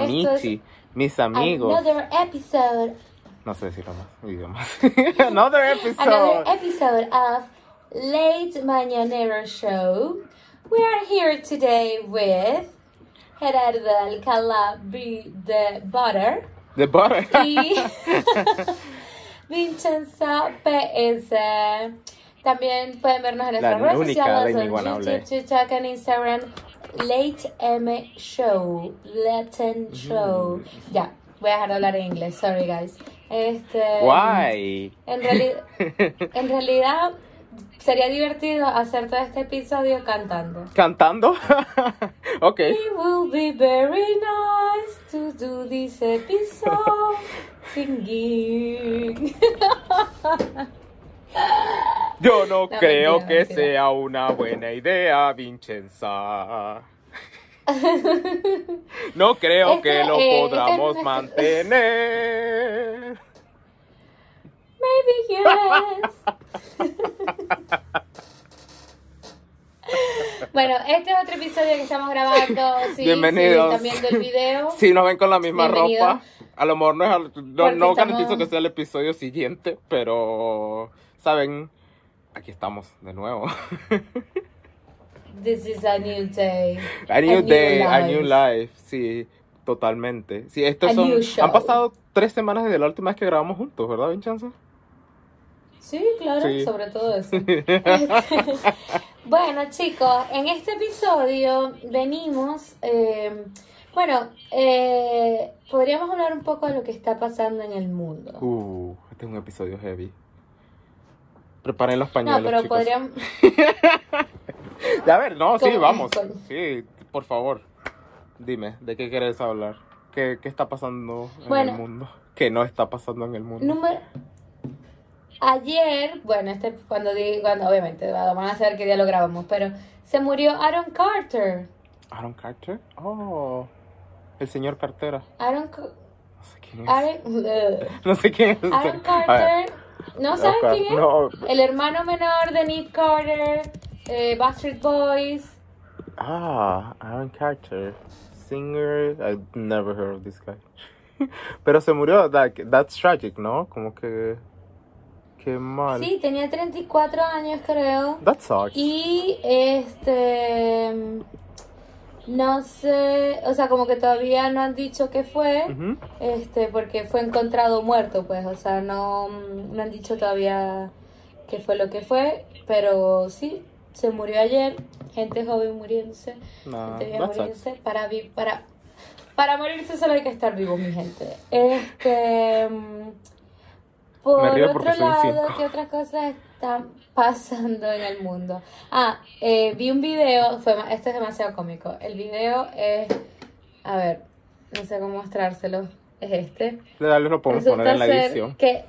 mi amici, mis amigos. Another episode. No sé decirlo más idiomas. Another episode. Another episode of Late Mañanero Show. We are here today with Gerardo Alcalá B. The Butter The butter. y Vincenza PS. También pueden vernos en nuestras redes sociales en. YouTube, TikTok Instagram. Late M Show. Latin Show. Ya, voy a dejar de hablar en inglés. Sorry, guys. Este, Why? En, reali- en realidad, sería divertido hacer todo este episodio cantando. ¿Cantando? ok. It will be very nice to do this episode singing. Yo no, No, creo mentira, que mentira. sea una buena idea, Vincenza. No creo Este, que lo eh, podamos este- mantener. Maybe yes. bueno, este es otro episodio que estamos grabando. Sí, Bienvenidos. Si están viendo el video. Si nos ven con la misma ropa, a lo mejor no, es no, no estamos- garantizo que sea el episodio siguiente, pero, ¿saben? Aquí estamos de nuevo. This is a new day. A new A new day, a new life, sí, totalmente. Sí, estos A son, han pasado tres semanas desde la última vez que grabamos juntos, ¿verdad, Vincenzo? Sí, claro, Sí. sobre todo eso. bueno, chicos, en este episodio venimos, eh, bueno, eh, podríamos hablar un poco de lo que está pasando en el mundo. Uh, este es un episodio heavy. Preparen los no, pañuelos, pero chicos. podríamos... A ver, no, sí, vamos. Sí, por favor. Dime, ¿de qué quieres hablar? ¿Qué, qué está pasando en Bueno. el mundo? ¿Qué no está pasando en el mundo? Número... Ayer, bueno, este cuando di, cuando obviamente van a saber qué día lo grabamos, pero se murió Aaron Carter. ¿Aaron Carter? Oh, el señor Cartera. Aaron, Ca- No sé quién es. Aaron. No sé quién es. Aaron Carter, ¿no sabes ok, quién es? No. El hermano menor de Nick Carter, eh, Backstreet Boys. Ah, Aaron Carter. Singer. I've never heard of this guy. Pero se murió. Like, that's tragic, ¿no? Como que. Qué mal. Sí, tenía 34 años creo. That sucks. Y este no sé, o sea, como que todavía no han dicho qué fue, este, porque fue encontrado muerto, pues, o sea, no, no han dicho todavía qué fue lo que fue, pero sí, se murió ayer, gente joven muriéndose, Nah, gente vieja muriéndose, para, vi- para, para morirse solo hay que estar vivo, mi gente. Este, por Me río otro lado. ¿qué otras cosas están pasando en el mundo? Ah, eh, vi un video, fue, esto es demasiado cómico. El video es, a ver, no sé cómo mostrárselo, es este. Dale, lo podemos Resulta poner en la edición. que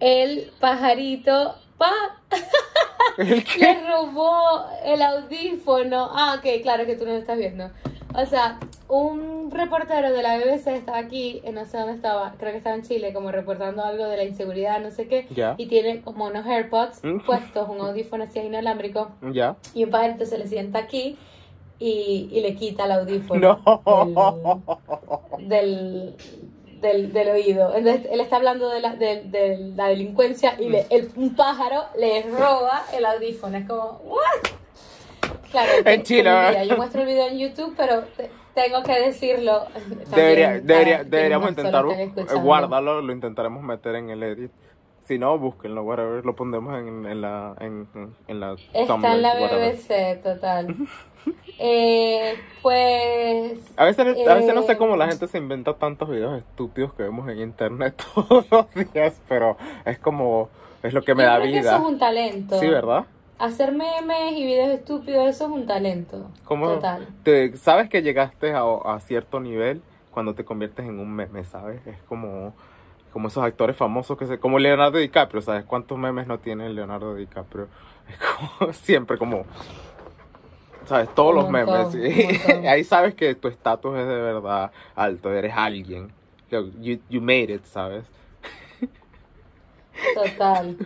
el pajarito, pa, ¿El qué? le robó el audífono. Ah, ok, claro que tú no lo estás viendo. O sea, un reportero de la BBC estaba aquí, no sé dónde estaba, creo que estaba en Chile, como reportando algo de la inseguridad, no sé qué. Y tiene como unos AirPods Mm. puestos, un audífono así inalámbrico. Ya. Y un pajarito se le sienta aquí y, y le quita el audífono. No. Del, del, del, del oído. Entonces, él está hablando de la, de, de la delincuencia y le- el, un pájaro le roba el audífono. Es como, ¿what? Claro, En Chile, vida. Yo muestro el video en YouTube, pero te- tengo que decirlo. Debería, debería, deberíamos no solo intentar estén eh, escuchando. guardarlo, lo intentaremos meter en el edit. Si no, búsquenlo, whatever, lo pondremos en, en la en, en la Está en la whatever. BBC, total. eh, pues. A veces, a veces no sé eh, cómo la gente se inventa tantos videos estúpidos que vemos en internet todos los días, pero es como, es lo que me yo da creo que eso vida. es un talento. Sí, ¿verdad? Hacer memes y videos estúpidos, eso es un talento. Como Total. te, sabes que llegaste a, a cierto nivel cuando te conviertes en un meme, ¿sabes? Es como, como esos actores famosos que se, como Leonardo DiCaprio, ¿sabes? ¿Cuántos memes no tiene Leonardo DiCaprio? Es como siempre como, ¿sabes? Todos los memes. Ahí sabes que tu estatus es de verdad alto, eres alguien. You, you made it, ¿sabes? Total.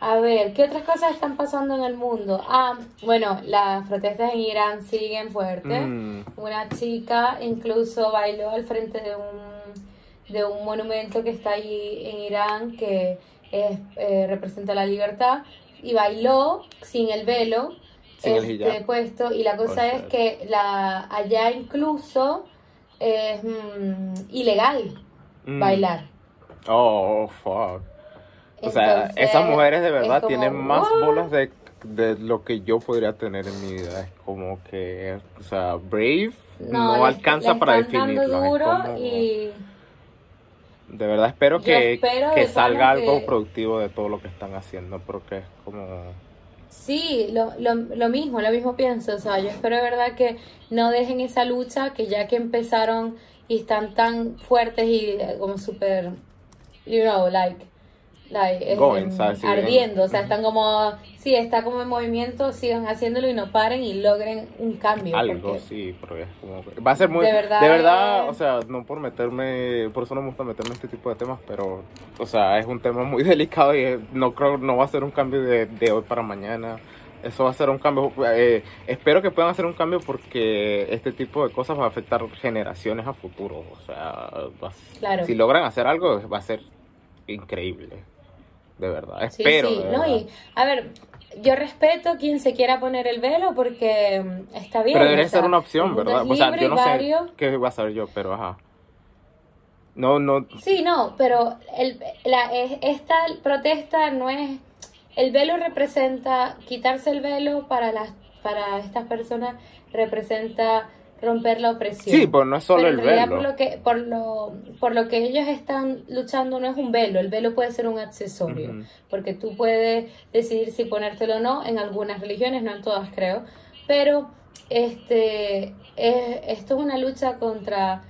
A ver, ¿qué otras cosas están pasando en el mundo? Ah, bueno, las protestas en Irán siguen fuertes. Mm. Una chica incluso bailó al frente de un, de un monumento que está allí en Irán que es, eh, representa la libertad y bailó sin el velo Sin el este, hijab. puesto y la cosa es que la allá incluso es mm, ilegal Mm. bailar. Oh, fuck. O sea, Entonces, esas mujeres de verdad como, tienen más "What?". bolas de, de lo que yo podría tener en mi vida. Es como que, o sea, Brave no, le- alcanza le para definirlo. Duro como- y De verdad espero que, espero que salga algo que- productivo de todo lo que están haciendo, porque es como... Sí, lo, lo, lo mismo, lo mismo pienso. O sea, yo espero de verdad que no dejen esa lucha, que ya que empezaron y están tan fuertes y eh, como súper, you know, like, like, Going, em, ¿sabes? Ardiendo. O sea, están como, sí, está como en movimiento, sigan haciéndolo y no paren y logren un cambio. Algo, porque- sí, porque es como... Va a ser muy... De De verdad verdad, es- o sea, no por meterme... Por eso no me gusta meterme en este tipo de temas, pero... O sea, es un tema muy delicado y eh, no creo... No va a ser un cambio de, de hoy para mañana. Eso va a ser un cambio... eh, espero que puedan hacer un cambio porque este tipo de cosas va a afectar generaciones a futuro. O sea, a- Claro. si logran hacer algo, va a ser increíble. De verdad. Sí, Espero. sí, no, verdad. y a ver, yo respeto quien se quiera poner el velo porque mm, está bien. Pero sea, ser una opción, ¿verdad? O sea, yo no sé qué va a saber yo, pero ajá. No, no. Sí, no, pero el, la, es- esta protesta no es... El velo representa, quitarse el velo para, las, para estas personas representa romper la opresión. Sí, pues no es solo Pero el en realidad velo. Por lo, que, por, lo, por lo que ellos están luchando no es un velo, el velo puede ser un accesorio, porque tú puedes decidir si ponértelo o no en algunas religiones, no en todas creo, pero este es- esto es una lucha contra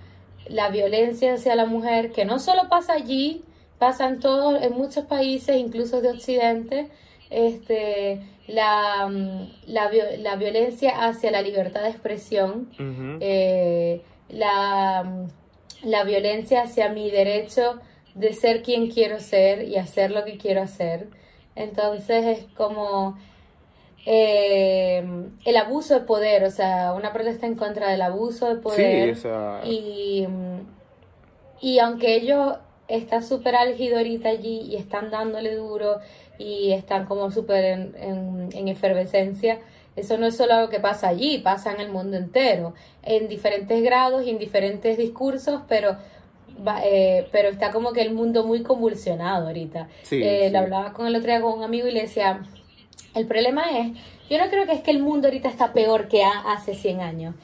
la violencia hacia la mujer, que no solo pasa allí, pasa en todos, en muchos países, incluso de Occidente, este, la, mm, la, la violencia hacia la libertad de expresión, eh, la, mm, la violencia hacia mi derecho de ser quien quiero ser y hacer lo que quiero hacer. Entonces es como eh, el abuso de poder, o sea, una protesta en contra del abuso de sí, poder. o sea. Y, mm, y aunque ellos están súper álgido ahorita allí y están dándole duro y están como súper en, en, en efervescencia, eso no es solo algo que pasa allí, pasa en el mundo entero, en diferentes grados y en diferentes discursos, pero, eh, pero está como que el mundo muy convulsionado ahorita. Sí, Eh, sí. Lo hablaba con el otro día con un amigo y le decía, el problema es, yo no creo que es que el mundo ahorita está peor que hace 100 años.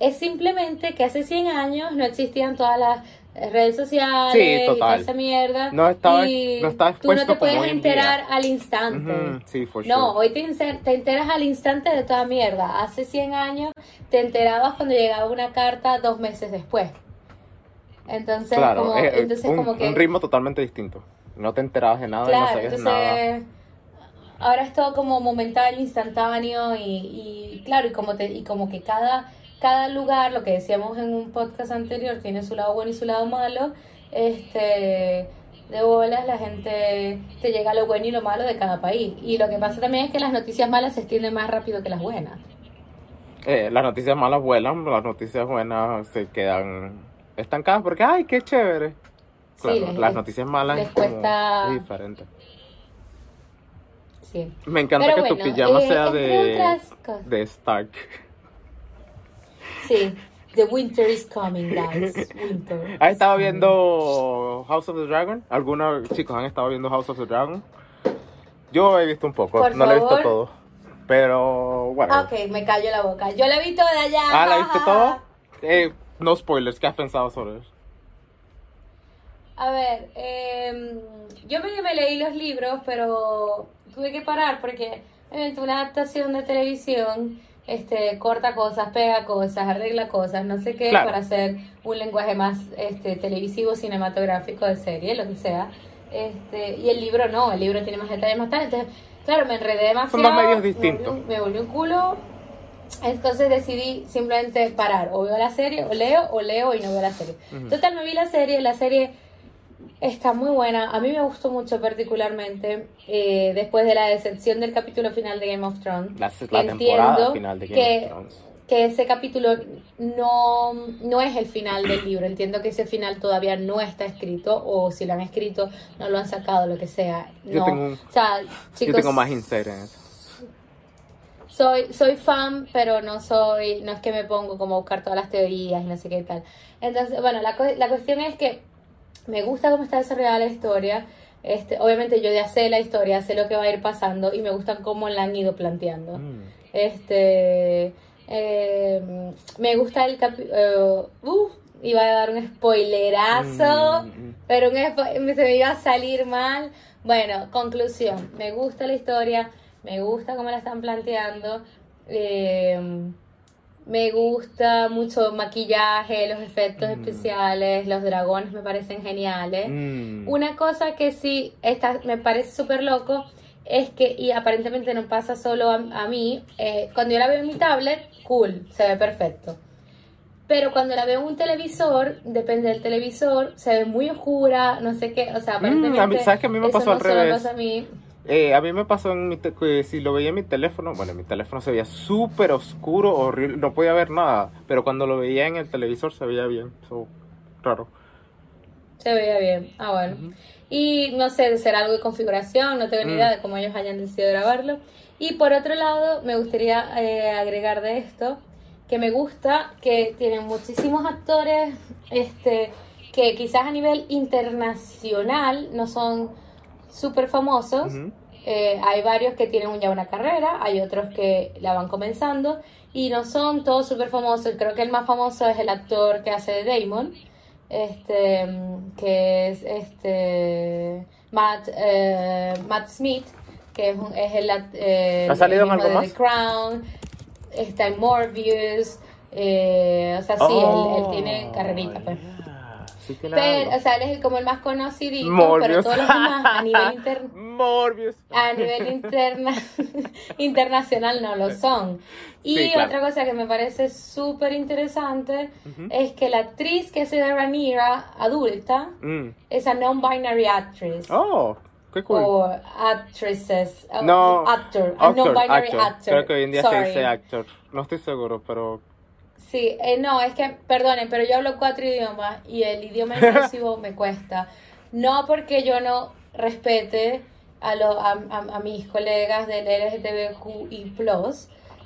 Es simplemente que hace 100 años no existían todas las redes sociales Sí, y total. toda esa mierda. No estaba- y no estaba tú no te puedes enterar al instante. Sí, for No, sure. hoy te, te enteras al instante de toda mierda. Hace 100 años te enterabas cuando llegaba una carta dos meses después. Entonces, Claro, como, es- es entonces un, como que... un ritmo totalmente distinto. No te enterabas de nada y no sabías entonces nada. ahora es todo como momentáneo, instantáneo y, y claro, y como te, y como que cada, cada lugar, lo que decíamos en un podcast anterior, tiene su lado bueno y su lado malo, este de bolas la gente te llega lo bueno y lo malo de cada país. Y lo que pasa también es que las noticias malas se extienden más rápido que las buenas. Eh, las noticias malas vuelan, las noticias buenas se quedan estancadas porque, ay, qué chévere. Sí, les- las noticias malas les cuesta- es diferente. Sí. Me encanta Pero que tu pijama eh, sea de, de Stark. Sí. The winter is coming, guys. Winter. ¿Has estado viendo House of the Dragon? ¿Algunos chicos han estado viendo House of the Dragon? Yo he visto un poco, Por no lo he visto todo. Pero bueno. Ok, me callo la boca. Yo la vi toda allá. Ah, ¿la viste todo? Eh, no spoilers, ¿qué has pensado sobre eso? A ver, em, yo medio me leí los libros, pero tuve que parar porque obviamente una adaptación de televisión este corta cosas, pega cosas, arregla cosas, no sé qué, Claro. para hacer un lenguaje más este televisivo, cinematográfico, de serie, lo que sea. Este, y el libro no, el libro tiene más detalles, más tal. Entonces, claro, me enredé demasiado. dos medios me distintos. Me volvió un culo. Entonces decidí simplemente parar. O veo la serie, o leo, o leo y no veo la serie. Total, me vi la serie. La serie Está muy buena. A mí me gustó mucho particularmente eh, después de la decepción del capítulo final de Game of Thrones. La, la temporada entiendo final de Game que- of Thrones. que ese capítulo no, no es el final del libro. Entiendo que ese final todavía no está escrito o si lo han escrito no lo han sacado, lo que sea. Yo No. tengo un- o sea, Yo chicos, tengo más insight en eso. soy, soy fan, pero no soy, no es que me pongo como a buscar todas las teorías y no sé qué tal. Entonces, bueno, la, la cuestión es que me gusta cómo está desarrollada la historia. Este, obviamente yo ya sé la historia, sé lo que va a ir pasando y me gusta cómo la han ido planteando. Mm. Este, eh, me gusta el capítulo, iba a dar un spoilerazo, Mm, mm. pero un spo- se me iba a salir mal. Bueno, conclusión, me gusta la historia, me gusta cómo la están planteando, eh, me gusta mucho el maquillaje, los efectos Mm. especiales, los dragones me parecen geniales. Mm. Una cosa que sí está, me parece súper loco es que, y aparentemente no pasa solo a, a mí, eh, cuando yo la veo en mi tablet, cool, se ve perfecto. Pero cuando la veo en un televisor, depende del televisor, se ve muy oscura, no sé qué, o sea, aparentemente... Mm, a mí- ¿sabes qué? A mí me pasó no al solo revés. pasa a mí. Eh, a mí me pasó en mi que si lo veía en mi teléfono, bueno, en mi teléfono se veía súper oscuro, horrible, no podía ver nada, pero cuando lo veía en el televisor se veía bien, so, raro. Se veía bien. Ah, bueno. Y no sé, de ser algo de configuración, no tengo ni Mm. idea de cómo ellos hayan decidido grabarlo. Y por otro lado, me gustaría eh, agregar de esto que me gusta que tienen muchísimos actores este, que quizás a nivel internacional no son súper famosos. Eh, hay varios que tienen ya una carrera, hay otros que la van comenzando y no son todos súper famosos. Creo que el más famoso es el actor que hace de Damon, este, que es este Matt, eh, Matt Smith, que es, un- es el, eh, ¿Ha salido el en algo de más? The Crown, está en Morbius, eh, o sea, sí, él, él tiene carrerita, pues. Sí Pero, o sea, él es como el más conocido, pero Morbius. todos los demás a nivel interno Morbius. a nivel interna, internacional no lo son. Y Sí, claro. otra cosa que me parece súper interesante Ujú. es que la actriz que hace de Rhaenyra adulta Mm. es a non-binary actress. Oh, qué cool. O actresses. no, actor. A actor, non-binary actor. actor. Creo que hoy en día Sorry. se dice actor. No estoy seguro, pero Sí, eh, no, es que, perdonen, pero yo hablo cuatro idiomas y el idioma inclusivo me cuesta. No porque yo no respete a, lo- a, a- a mis colegas del LGTBQI+,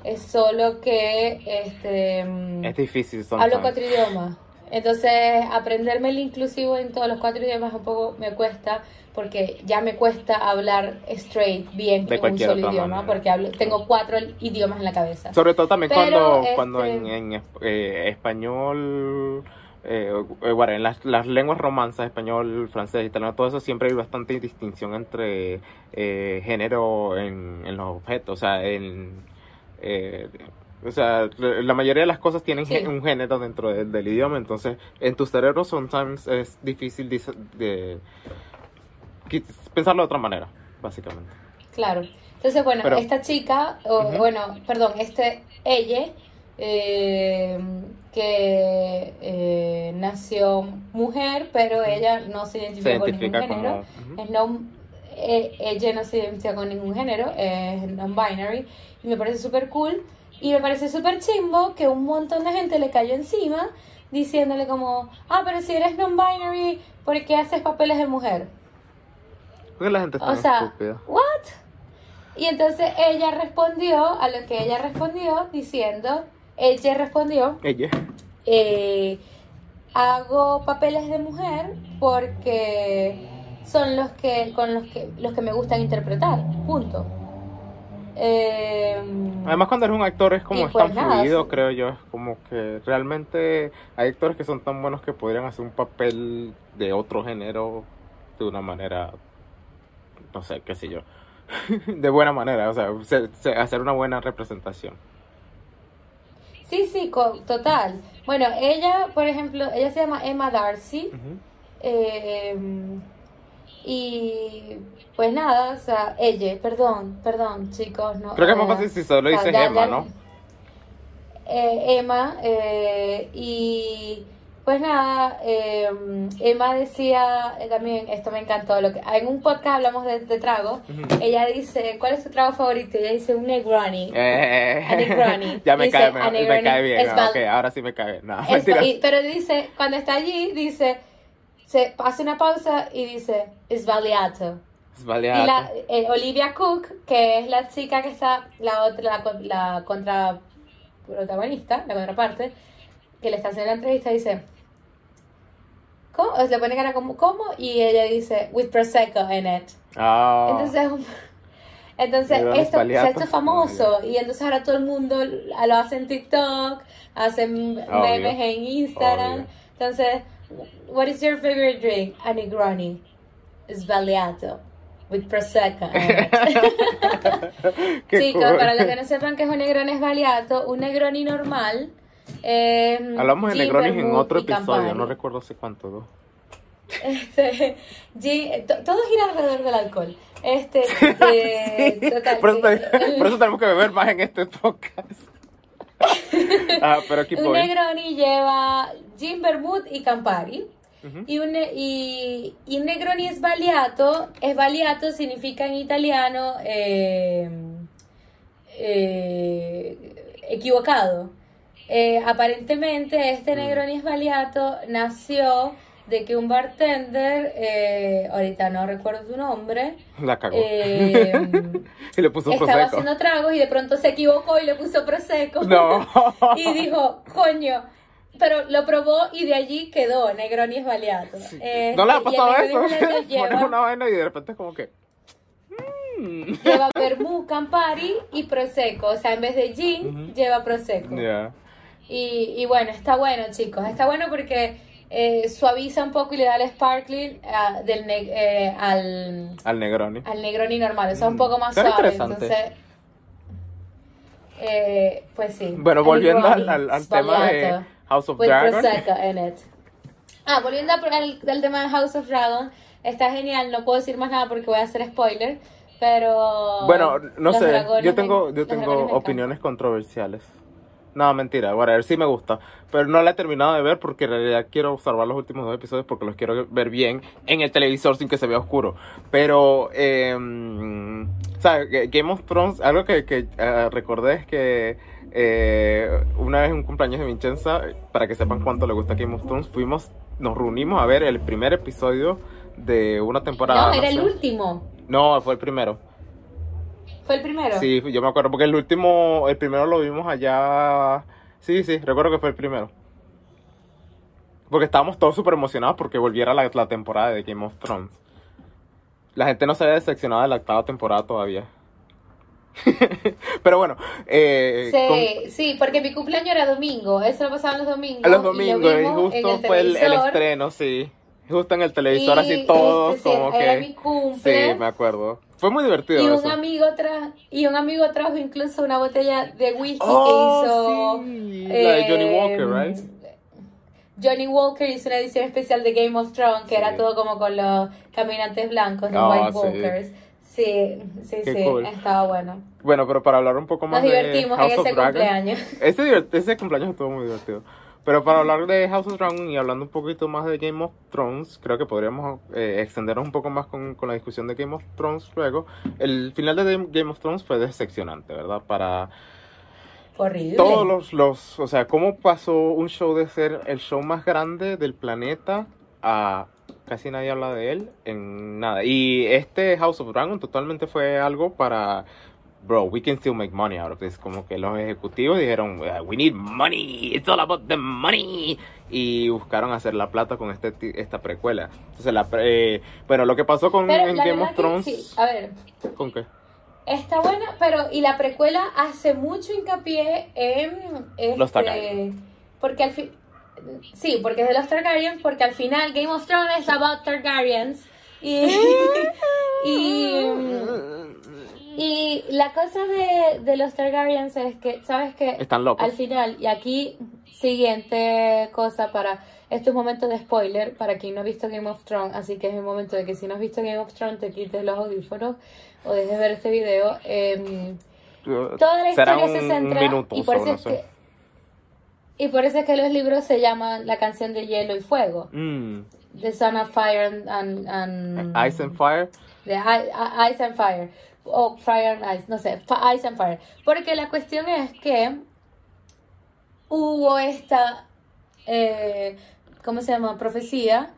es solo que este, mm, es difícil hablo sometimes. cuatro idiomas. Entonces, aprenderme el inclusivo en todos los cuatro idiomas un poco me cuesta, porque ya me cuesta hablar straight bien De en un solo idioma, manera. porque hablo, tengo cuatro idiomas en la cabeza. Sobre todo también Pero, cuando, este- cuando en, eh, español, eh, eh, bueno, en las, las lenguas romanzas, español, francés, italiano, todo eso siempre hay bastante distinción entre eh, género en, en los objetos, o sea, en... eh, o sea, la mayoría de las cosas tienen Sí. un género dentro del- del idioma, entonces en tu cerebro sometimes es difícil de, qui- pensarlo de otra manera, básicamente. Claro. Entonces, bueno, Pero- esta chica, o, Ujú. bueno, perdón, este, ella, eh, que eh, nació mujer, pero ella no se Se identifica con ningún identifica género. como... ujú. Es no, eh, ella no se identifica con ningún género, es non-binary, y me parece súper cool. Y me parece súper chimbo que un montón de gente le cayó encima diciéndole como, ah, pero si eres non-binary, ¿por qué haces papeles de mujer? Porque la gente es O sea, estúpida. ¿what? Y entonces ella respondió a lo que ella respondió diciendo, ella respondió, Ella. eh, hago papeles de mujer porque son los que con los que los que me gustan interpretar, punto. Eh, Además, cuando eres un actor es como es pues tan nada, fluido, sí. creo yo. Es como que realmente hay actores que son tan buenos que podrían hacer un papel de otro género de una manera, no sé, qué sé yo, de buena manera, o sea, se- se- hacer una buena representación. sí, sí, total. Bueno, ella, por ejemplo, ella se llama Emma Darcy. Eh, y pues nada, o sea, ella, perdón, perdón, chicos, no. Creo que es más eh, fácil si solo dices Emma, ¿no? eh, Emma, eh, y Pues nada, eh, Emma decía también, esto me encantó, lo que, en un podcast hablamos de, de trago, ella dice, ¿cuál es tu trago favorito? Ella dice un Negroni. Eh, A Negroni. ya me Dice, cae, me, me cae bien. ah, ahora sí me cae bien. No, Es- mentira. y- pero dice, cuando está allí, dice, se hace una pausa y dice, es Valiato. Es Y la, eh, Olivia Cook, que es la chica que está, la otra, la, co- la contra protagonista, la contraparte, que le está haciendo la entrevista, dice, ¿cómo? O sea, le pone cara como, ¿cómo? Y ella dice, with Prosecco in it. Ah, Entonces, entonces esto se ha hecho famoso y entonces ahora todo el mundo lo hace en TikTok, hacen Obvio. memes en Instagram. Obvio. Entonces, what is your favorite drink? A Negroni. Sbagliato. With Prosecco. Chicos, cool. para los que no sepan que es un Negroni Sbagliato, un Negroni normal. eh, Hablamos de Negronis en otro episodio, Campari. no recuerdo hace cuánto. ¿no? Este, gin- to- todo gira alrededor del alcohol. Este, eh, total, por, eso, eh, por eso tenemos que beber más en este podcast. ah, pero aquí Un. Negroni lleva gin, vermouth y Campari. Y un, y, y un Negroni es baliato. Es baliato significa en italiano eh, eh, equivocado. Eh, aparentemente este Mm. Negroni es baliato nació de que un bartender, eh, ahorita no recuerdo su nombre, La cagó. eh, y le puso estaba haciendo tragos y de pronto se equivocó y le puso prosecco. No. y dijo, coño, pero lo probó y de allí quedó Negroni Esbaliato. Eh, ¿No le ha pasado eso? Pones lleva, una vaina y de repente es como que. mm. lleva vermú, Campari y Prosecco. O sea, en vez de gin, lleva Prosecco. Y, y bueno, está bueno, chicos. Está bueno porque eh, suaviza un poco y le da el sparkling ah, del ne- eh, al, Al Negroni. al Negroni normal. O sea, un Mm, poco más suave. Entonces, eh, pues sí. Bueno, volviendo al, al, al tema de. House of with Dragon. Prosecco in it. Ah, volviendo al, al- tema de House of Dragon, está genial, no puedo decir más nada porque voy a hacer spoiler, pero... Bueno, no sé, yo tengo, yo tengo opiniones controversiales. No, mentira, whatever, sí me gusta. Pero no la he terminado de ver porque en realidad quiero observar los últimos dos episodios porque los quiero ver bien en el televisor sin que se vea oscuro. Pero, eh, ¿sabes? Ga- Game of Thrones, algo que, que eh, recordé es que eh, una vez en un cumpleaños de Vincenza, para que sepan cuánto le gusta Game of Thrones, fuimos, nos reunimos a ver el primer episodio de una temporada. No, era el sé. último. No, fue el primero. ¿Fue el primero? Sí, yo me acuerdo, porque el último, el primero lo vimos allá. Sí, sí, recuerdo que fue el primero. Porque estábamos todos súper emocionados porque volviera la, la temporada de Game of Thrones. La gente no se había decepcionado de la octava temporada todavía. Pero bueno, eh, Sí, sí, porque mi cumpleaños era domingo, eso lo pasaban los domingos. los y lo domingos, y, en justo fue el, estreno, sí. Justo en el televisor, y, así todos, este, como era que. mi cumple. Sí, me acuerdo. Fue muy divertido Y un eso. amigo tra y un amigo trajo incluso una botella de whisky Oh, que hizo sí, la de Johnny eh, Walker, right? Johnny Walker hizo una edición especial de Game of Thrones que Sí. era todo como con los caminantes blancos, los Ah, White. Walkers. Sí, sí, Qué sí, cool. estaba bueno. Bueno, pero para hablar un poco más Nos de divertimos House en of ese Dragon. cumpleaños. Ese, ese cumpleaños estuvo muy divertido. Pero para hablar de House of Dragon y hablando un poquito más de Game of Thrones, creo que podríamos eh, extendernos un poco más con, con la discusión de Game of Thrones luego. El final de Game of Thrones fue decepcionante, ¿verdad? Para Horrible. todos los, los... O sea, ¿cómo pasó un show de ser el show más grande del planeta a casi nadie habla de él en nada? Y este House of Dragon totalmente fue algo para bro, we can still make money out of this. Como que los ejecutivos dijeron, "Uh, we need money, it's all about the money. Y buscaron hacer la plata con este, esta precuela. Entonces, la, eh, bueno, lo que pasó con en Game of que Thrones. sí, a ver, ¿Con qué? Está buena, pero y la precuela hace mucho hincapié en este, Los Targaryen. Porque al fin sí, porque es de los Targaryens, porque al final Game of Thrones es about Targaryens y y, y la cosa de, de los Targaryens es que sabes que Están locos. al final y aquí siguiente cosa para estos momentos de spoiler para quien no ha visto Game of Thrones, así que es el momento de que si no has visto Game of Thrones te quites los audífonos o dejes de ver este video. Em, toda la historia un, se centra y por eso es sé. que Y por eso es que los libros se llaman La canción de hielo y fuego. Mm. The Son of Fire and... and, and- Ice and Fire. de I- I- Ice and Fire. O Fire and Ice, no sé, Ice and Fire. Porque la cuestión es que hubo esta, eh, ¿cómo se llama? Profecía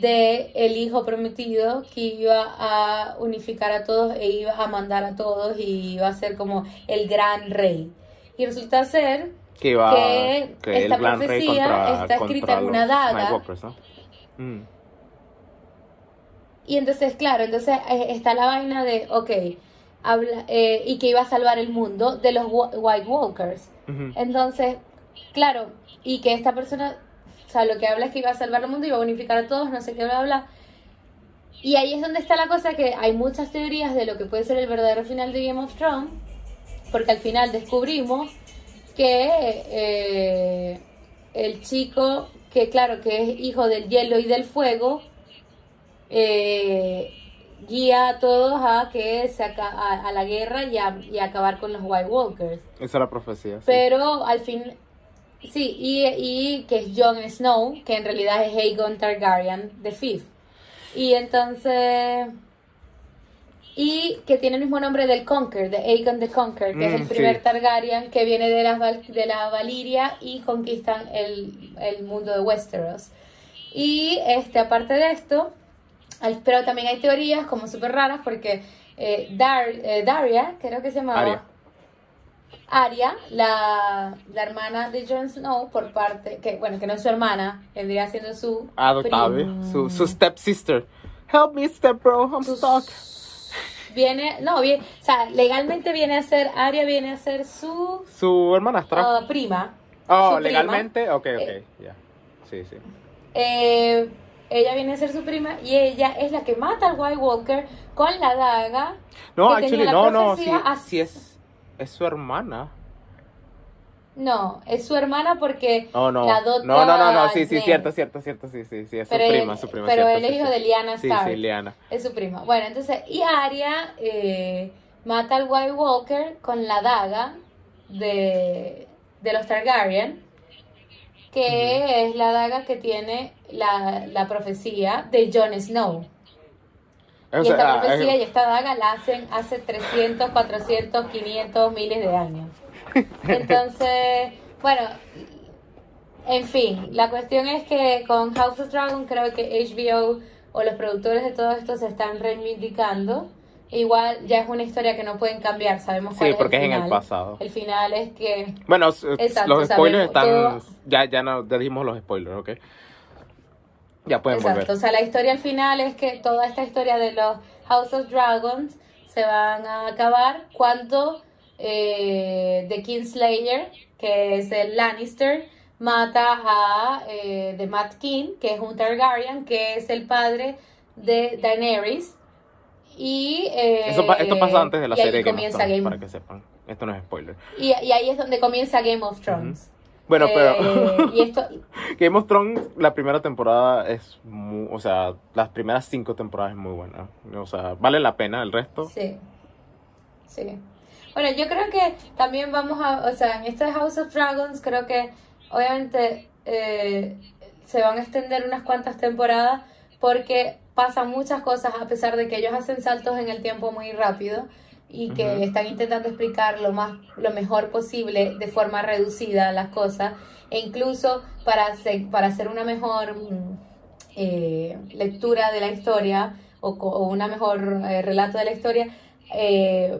de el hijo prometido que iba a unificar a todos e iba a mandar a todos y iba a ser como el gran rey. Y resulta ser Que iba Que que esta el Gran Rey profecía contra, está escrita contra en una daga. ¿no? Mm. Y entonces, claro, entonces eh, está la vaina de, ok, habla, eh, y que iba a salvar el mundo de los White Walkers. Entonces, claro, y que esta persona, o sea, lo que habla es que iba a salvar el mundo, iba a unificar a todos, no sé qué, bla. bla. Y ahí es donde está la cosa que hay muchas teorías de lo que puede ser el verdadero final de Game of Thrones, porque al final descubrimos que eh, el chico, que claro, que es hijo del hielo y del fuego, eh, guía a todos a que se aca- a, a la guerra y a, y a acabar con los White Walkers. Esa es la profecía. sí. Pero al fin, sí, y, y que es Jon Snow, que en realidad es Aegon Targaryen the Fifth. Y entonces, y que tiene el mismo nombre del Conquer, de Aegon the Conquer, que es el Mm, primer sí. Targaryen que viene de la, de la Valiria y conquistan el, el mundo de Westeros. Y este, aparte de esto, al- pero también hay teorías como súper raras porque eh, Dar, eh, Daria, creo que se llamaba. Arya. Arya, la, la hermana de Jon Snow, por parte, que bueno, que no es su hermana, vendría siendo su Adoptable. Su, su stepsister. Help me, step bro. I'm Su- stuck. Viene, no, bien, o sea, legalmente viene a ser, Arya viene a ser su Su hermanastra. ah, prima. oh, su prima. legalmente. Ok, ok. Eh, Ya. Sí, sí. Eh, ella viene a ser su prima y ella es la que mata al White Walker con la daga. No, actually, no, no. Sí, sí es. Es su hermana. No, es su hermana porque Oh, no. la adopta no, no, no, no. Sí, sí, cierto, cierto, cierto. Sí, sí, sí. Es su él- prima, su prima. pero cierto, él es sí, hijo sí. de Lyanna Sí, Stark. sí, Liana. Es su prima. Bueno, entonces, y Arya eh, mata al White Walker con la daga de, de los Targaryen, que es la daga que tiene la, la profecía de Jon Snow. O y esta ah, profecía eh, y esta daga la hacen hace 300, 400, 500, miles de años. Entonces, bueno, en fin, la cuestión es que con House of Dragon creo que HBO o los productores de todo esto se están reivindicando. Igual ya es una historia que no pueden cambiar, sabemos Sí, cuál es porque el es en el pasado. El final es que Bueno, Exacto, los spoilers sabemos están. Ya, ya, no, ya dijimos los spoilers, ¿ok? Ya pueden Exacto, volver. o sea, la historia al final es que toda esta historia de los House of Dragons se van a acabar cuando eh, The Kingslayer, que es el Lannister, mata a eh, The Mad King, que es un Targaryen, que es el padre de Daenerys. Y, eh, Eso esto pasa antes de la y ahí serie Game of comienza Thrones, Game- para que sepan. Esto no es spoiler. y, y ahí es donde comienza Game of Thrones. Bueno, Eh, pero y esto, Game of Thrones, la primera temporada es muy, o sea, las primeras cinco temporadas es muy buena. O sea, vale la pena el resto. Sí. Sí. Bueno, yo creo que también vamos a, o sea, en este House of Dragons creo que obviamente eh, se van a extender unas cuantas temporadas porque pasan muchas cosas a pesar de que ellos hacen saltos en el tiempo muy rápido y que están intentando explicar lo más lo mejor posible de forma reducida las cosas e incluso para hacer, para hacer una mejor eh, lectura de la historia o, o una mejor eh, relato de la historia eh,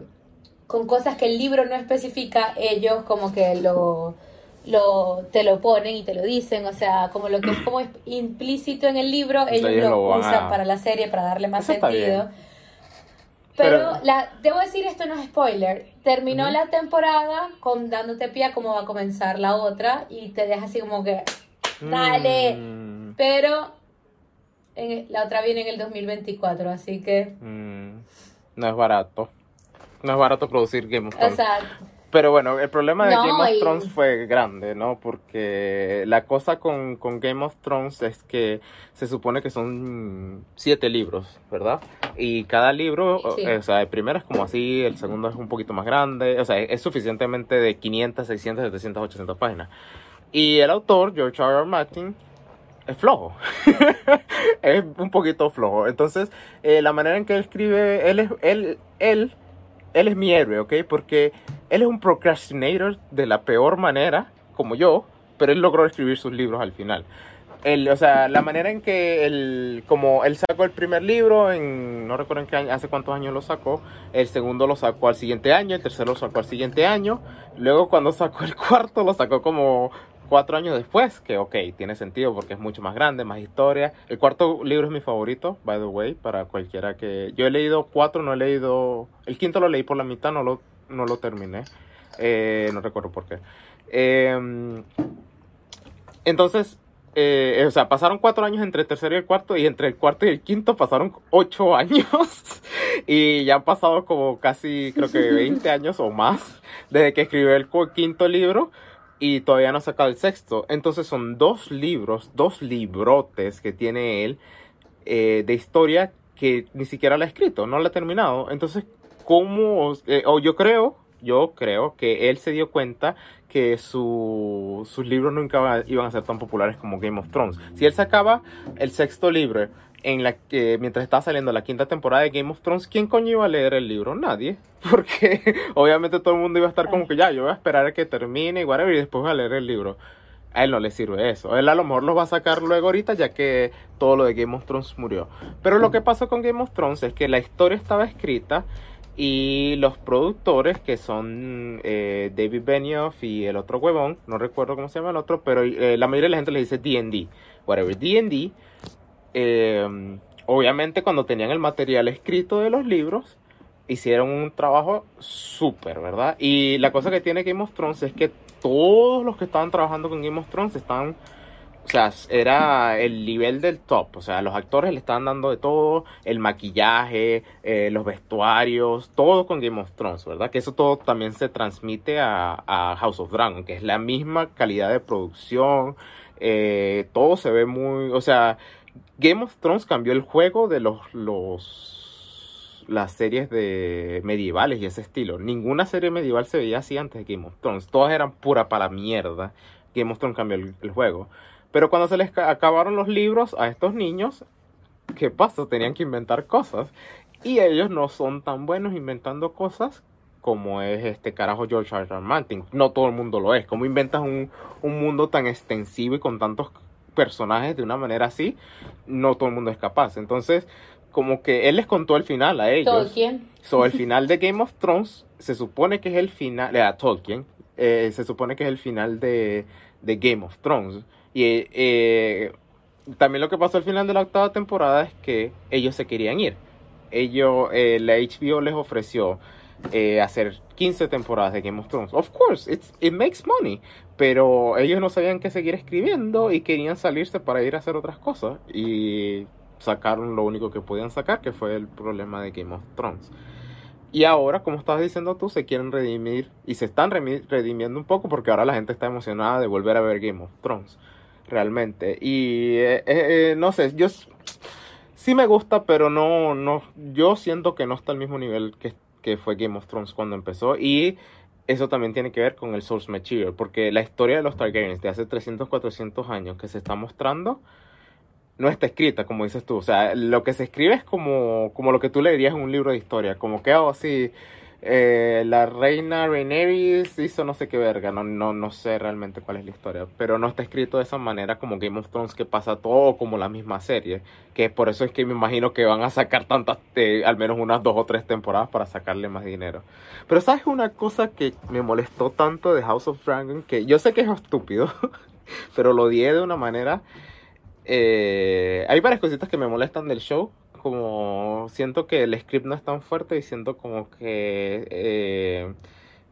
con cosas que el libro no especifica ellos como que lo lo te lo ponen y te lo dicen o sea como lo que es como implícito en el libro ellos lo, usan a- para la serie para darle más Eso sentido pero, Pero- la, debo decir esto no es spoiler. Terminó la temporada con dándote pie a cómo va a comenzar la otra y te deja así como que dale. Mm, Pero en- la otra viene en el 2024, así que mm, no es barato. No es barato producir Game of Thrones. sea, Pero bueno, el problema de No, Game of y- Thrones fue grande, ¿no? Porque la cosa con, con Game of Thrones es que se supone que son siete libros, ¿verdad? Y cada libro, o- Sí. o sea, el primero es como así, el segundo es un poquito más grande, o sea, es suficientemente de 500, 600, 700, 800 páginas. Y el autor, George R. R. Martin, es flojo. es un poquito flojo. Entonces, eh, la manera en que él escribe, él es, él, él, él es mi héroe, ¿ok? Porque él es un procrastinator de la peor manera, como yo, pero él logró escribir sus libros al final. El, o sea, la manera en que él, como él sacó el primer libro, en, no recuerdo en qué año, hace cuántos años lo sacó, el segundo lo sacó al siguiente año, el tercero lo sacó al siguiente año, luego cuando sacó el cuarto lo sacó como cuatro años después, que ok, tiene sentido porque es mucho más grande, más historia. El cuarto libro es mi favorito, by the way, para cualquiera que... Yo he leído cuatro, no he leído... El quinto lo leí por la mitad, no lo, no lo terminé. Eh, no recuerdo por qué. Eh, entonces, eh, o sea, pasaron cuatro años entre el tercero y el cuarto, y entre el cuarto y el quinto pasaron ocho años, y ya han pasado como casi, creo que 20 años o más, desde que escribió el quinto libro, y todavía no ha sacado el sexto. Entonces son dos libros, dos librotes que tiene él eh, de historia que ni siquiera la ha escrito, no la ha terminado. Entonces, ¿cómo? Eh, o yo creo, yo creo que él se dio cuenta que su, sus libros nunca iban a ser tan populares como Game of Thrones. Si él sacaba el sexto libro en la que mientras estaba saliendo la quinta temporada de Game of Thrones, ¿quién coño iba a leer el libro? Nadie, porque obviamente todo el mundo iba a estar como que ya, yo voy a esperar a que termine y y después voy a leer el libro. A él no le sirve eso. Él a lo mejor lo va a sacar luego ahorita ya que todo lo de Game of Thrones murió. Pero lo que pasó con Game of Thrones es que la historia estaba escrita y los productores que son eh, David Benioff y el otro huevón, no recuerdo cómo se llama el otro, pero eh, la mayoría de la gente le dice D&D, whatever, D&D, eh, obviamente cuando tenían el material escrito de los libros, hicieron un trabajo súper, ¿verdad? Y la cosa que tiene Game of Thrones es que todos los que estaban trabajando con Game of Thrones están o sea, era el nivel del top. O sea, los actores le estaban dando de todo, el maquillaje, eh, los vestuarios, todo con Game of Thrones, ¿verdad? Que eso todo también se transmite a, House of Dragon, que es la misma calidad de producción. Eh, todo se ve muy. O sea, Game of Thrones cambió el juego de los. los las series de medievales y ese estilo. Ninguna serie medieval se veía así antes de Game of Thrones. Todas eran pura para mierda. Game of Thrones cambió el juego. Pero cuando se les acabaron los libros a estos niños, ¿qué pasa? Tenían que inventar cosas. Y ellos no son tan buenos inventando cosas como es este carajo George R. R. Martin. No todo el mundo lo es. ¿Cómo inventas un, un mundo tan extensivo y con tantos personajes de una manera así? No todo el mundo es capaz. Entonces, como que él les contó el final a ellos. Tolkien. So, el final de Game of Thrones se supone que es el final, de Tolkien, eh, se supone que es el final de, de Game of Thrones. Y eh, también lo que pasó al final de la octava temporada es que ellos se querían ir. Ellos, eh, la HBO les ofreció eh, hacer 15 temporadas de Game of Thrones. Of course, it's, it makes money. Pero ellos no sabían qué seguir escribiendo y querían salirse para ir a hacer otras cosas. Y sacaron lo único que podían sacar, que fue el problema de Game of Thrones. Y ahora, como estabas diciendo tú, se quieren redimir y se están redimiendo un poco porque ahora la gente está emocionada de volver a ver Game of Thrones realmente. Y eh, eh, no sé, yo sí me gusta, pero no, no, yo siento que no está al mismo nivel que, que fue Game of Thrones cuando empezó. Y eso también tiene que ver con el source material, porque la historia de los Targaryens de hace 300, 400 años que se está mostrando no está escrita, como dices tú. O sea, lo que se escribe es como, como lo que tú leerías en un libro de historia, como que, oh, sí, eh, la reina Rhaenyra hizo no sé qué verga, no, no, no sé realmente cuál es la historia, pero no está escrito de esa manera como Game of Thrones que pasa todo como la misma serie, que por eso es que me imagino que van a sacar tantas, eh, al menos unas dos o tres temporadas para sacarle más dinero. Pero sabes una cosa que me molestó tanto de House of Dragon, que yo sé que es estúpido, pero lo odié de una manera... Eh, hay varias cositas que me molestan del show, como siento que el script no es tan fuerte y siento como que eh,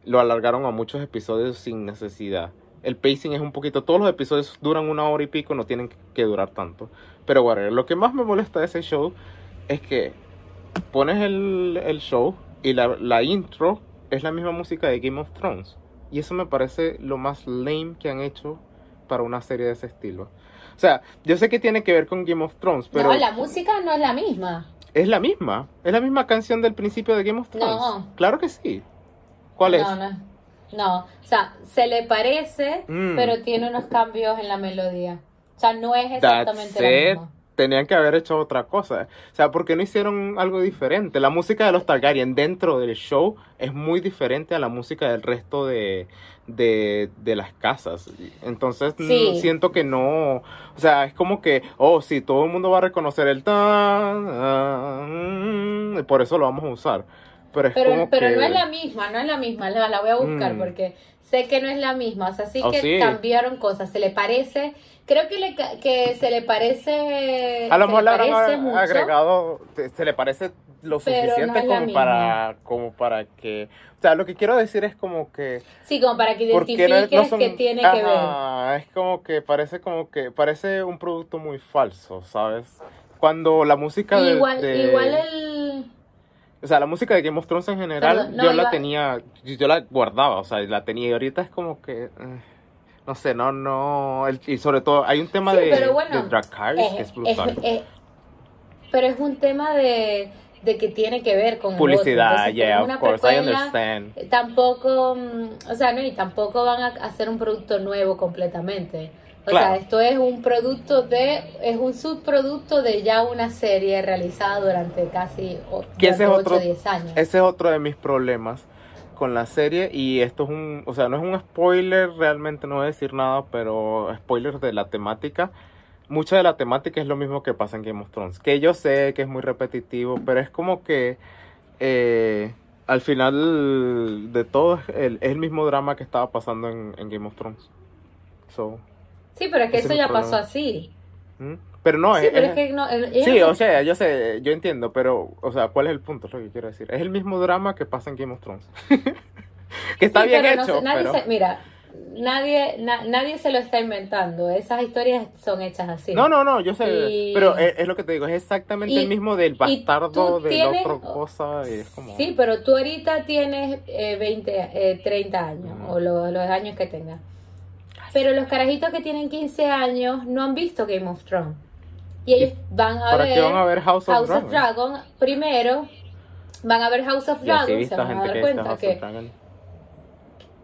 lo alargaron a muchos episodios sin necesidad. El pacing es un poquito, todos los episodios duran una hora y pico, no tienen que durar tanto. Pero bueno, lo que más me molesta de ese show es que pones el, show y la intro es la misma música de Game of Thrones. Y eso me parece lo más lame que han hecho para una serie de ese estilo. O sea, yo sé que tiene que ver con Game of Thrones, pero... No, la música no es la misma. Es la misma. Es la misma canción del principio de Game of Thrones. No. Claro que sí. ¿Cuál es? No, no. No, o sea, se le parece, Mm. pero tiene unos cambios en la melodía. O sea, no es exactamente la misma. Tenían que haber hecho otra cosa. O sea, ¿por qué no hicieron algo diferente? La música de los Targaryen dentro del show es muy diferente a la música del resto de, de, de las casas. Entonces, Sí. siento que no. O sea, es como que, oh, sí, todo el mundo va a reconocer el tan. tan, y por eso lo vamos a usar. Pero es Pero, como pero que. no es la misma, no es la misma, la, la voy a buscar Mm. porque sé que no es la misma, o sea, sí Oh, que sí. cambiaron cosas, se le parece, creo que, le, que se le parece, A lo mejor le habrán agregado, se le parece lo no suficiente como para, como para que, o sea, lo que quiero decir es como que, sí, como para que identifiques no, son, que tiene que ver. Es como que parece como que, parece un producto muy falso, ¿sabes? Cuando la música de, Igual, de- igual el... o sea, la música de Game of Thrones en general, Perdón, no, yo la tenía, yo la guardaba, o sea, la tenía y ahorita es como que, eh, no sé, no, no, el- y sobre todo hay un tema Sí, de, bueno, de Dracarys que es- es brutal. es- es- pero es un tema de, de que tiene que ver con Publicidad. Entonces, yeah, of course, I understand. eh, Tampoco, mm, o sea, no, y tampoco van a hacer un producto nuevo completamente. O Claro. sea, esto es un producto de, es un subproducto de ya una serie realizada durante casi ese durante otro- 8 o 10 años. Ese es otro de mis problemas con la serie y esto es un, o sea, no es un spoiler, realmente no voy a decir nada, pero spoiler de la temática. Mucha de la temática es lo mismo que pasa en Game of Thrones, que yo sé que es muy repetitivo, pero es como que eh, al final de todo es el, es el mismo drama que estaba pasando en, en Game of Thrones. So, Sí, pero es que ese eso es ya pasó así. ¿mm? Pero no, sí, es, pero es- es que no. Sí, o sea, yo sé, yo entiendo, pero, o sea, ¿cuál es el punto? Es lo que quiero decir. Es el mismo drama que pasa en Game of Thrones. que está Sí, bien pero no hecho, nadie pero... se- mira, nadie, na- nadie se lo está inventando. Esas historias son hechas así. No, no, no, yo sé, Y- pero es, es lo que te digo, es exactamente y- el mismo del bastardo, del tienes- otro cosa, y es como... Sí, pero tú ahorita tienes eh, 20, eh, 30 años, o lo- los años que tengas. Pero los carajitos que tienen 15 años no han visto Game of Thrones. Y ellos van a ¿Para ver qué van a ver House of House Dragon? of Dragon primero. Van a ver House of Dragon, se van a dar cuenta que,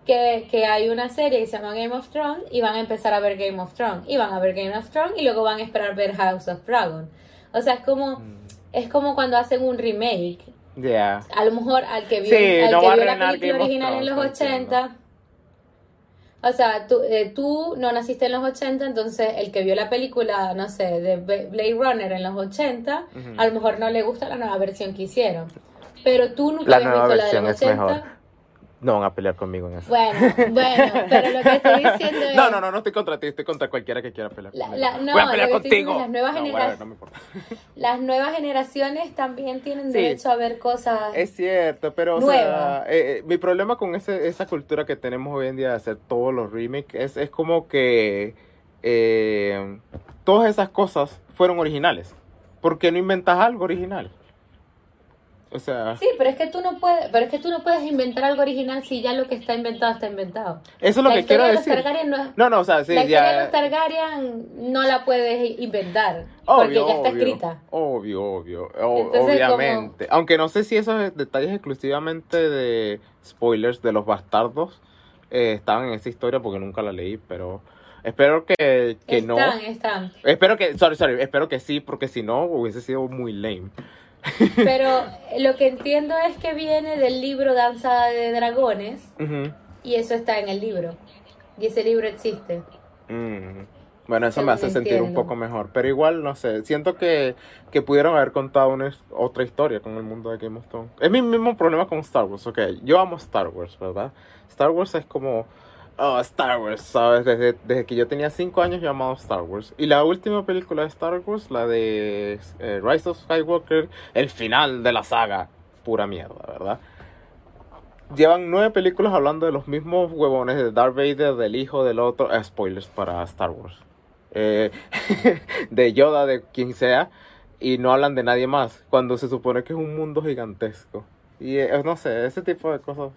que, que hay una serie que se llama Game of Thrones y van a empezar a ver Game of Thrones. Y van a ver Game of Thrones y luego van a esperar ver House of Dragon. O sea, es como, Mm. es como cuando hacen un remake. Yeah. A lo mejor al que vio, Sí, al no que vio la película original en los Thrones, lo 80. O sea, tú, eh, tú no naciste en los 80, entonces el que vio la película, no sé, de Blade Runner en los 80, Ujú. a lo mejor no le gusta la nueva versión que hicieron. Pero tú nunca La nueva visto la de los es 80. mejor. No van a pelear conmigo en eso. Bueno, bueno, pero lo que estoy diciendo es... No, no, no, no estoy contra ti, estoy contra cualquiera que quiera pelear La- conmigo. la- no, Voy a pelear lo que estoy diciendo contigo. las nuevas No, genera- whatever, no me importa. Las nuevas generaciones también tienen Sí. derecho a ver cosas... Es cierto, pero o Nueva. sea, eh, eh, mi problema con ese, esa cultura que tenemos hoy en día de hacer todos los remakes es, es como que eh, todas esas cosas fueron originales. ¿Por qué no inventas algo original? O sea, Sí, pero es que tú no puedes, pero es que tú no puedes inventar algo original si ya lo que está inventado está inventado. eso es lo la que quiero de los decir. Targaryen no es- No, no, o sea, sí, la historia de los Targaryen no la puedes inventar porque Obvio, ya está obvio, escrita. Obvio, obvio, Entonces, obviamente. Aunque no sé si esos detalles exclusivamente de spoilers de los bastardos eh, estaban en esa historia porque nunca la leí, pero espero que, que no. Están, están. Espero que, sorry, sorry, espero que sí, porque si no hubiese sido muy lame. Pero lo que entiendo es que viene del libro Danza de Dragones y eso está en el libro. Y ese libro existe. Mm. Bueno, eso Según me hace sentir un poco mejor, pero igual, no sé, siento que, que pudieron haber contado una, otra historia con el mundo de Game of Thrones. Es mi mismo problema con Star Wars, ok, yo amo Star Wars, ¿verdad? Star Wars es como, oh, Star Wars, ¿sabes? Desde, desde que yo tenía 5 años yo amaba Star Wars. Y la última película de Star Wars, la de eh, Rise of Skywalker, el final de la saga, pura mierda, ¿verdad? Llevan nueve películas hablando de los mismos huevones de Darth Vader, del hijo, del otro. eh, spoilers para Star Wars. Eh, de Yoda, de quien sea. Y no hablan de nadie más. Cuando se supone que es un mundo gigantesco. Y eh, no sé, ese tipo de cosas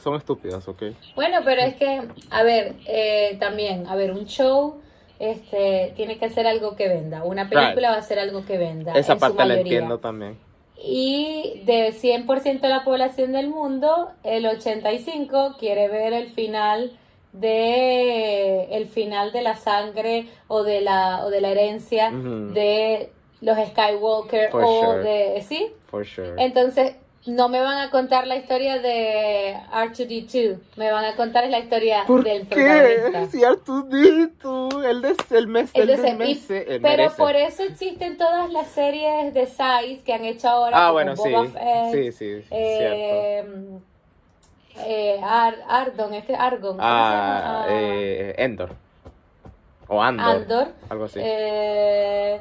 son estúpidas, ¿ok? Bueno, pero es que, a ver, eh, también, a ver, un show este tiene que hacer algo que venda. Una película Right. va a ser algo que venda. Esa en su parte la entiendo también. Y de 100% de la población del mundo, el 85 quiere ver el final de el final de la sangre o de la o de la herencia de los Skywalker For o sure. de sí For sure. entonces no me van a contar la historia de R2D2 me van a contar la historia ¿Por del qué? protagonista Si Artudito, el de el mes, el, Entonces, del y- mes, el pero merece. por eso existen todas las series de Size que han hecho ahora Ah, bueno, sí. Boba Fett, Sí, sí, cierto. eh, eh, Ar- Ardon, este Argon, ¿cómo Ah, llama? eh, Endor. O Andor. Andor. Algo así. Eh,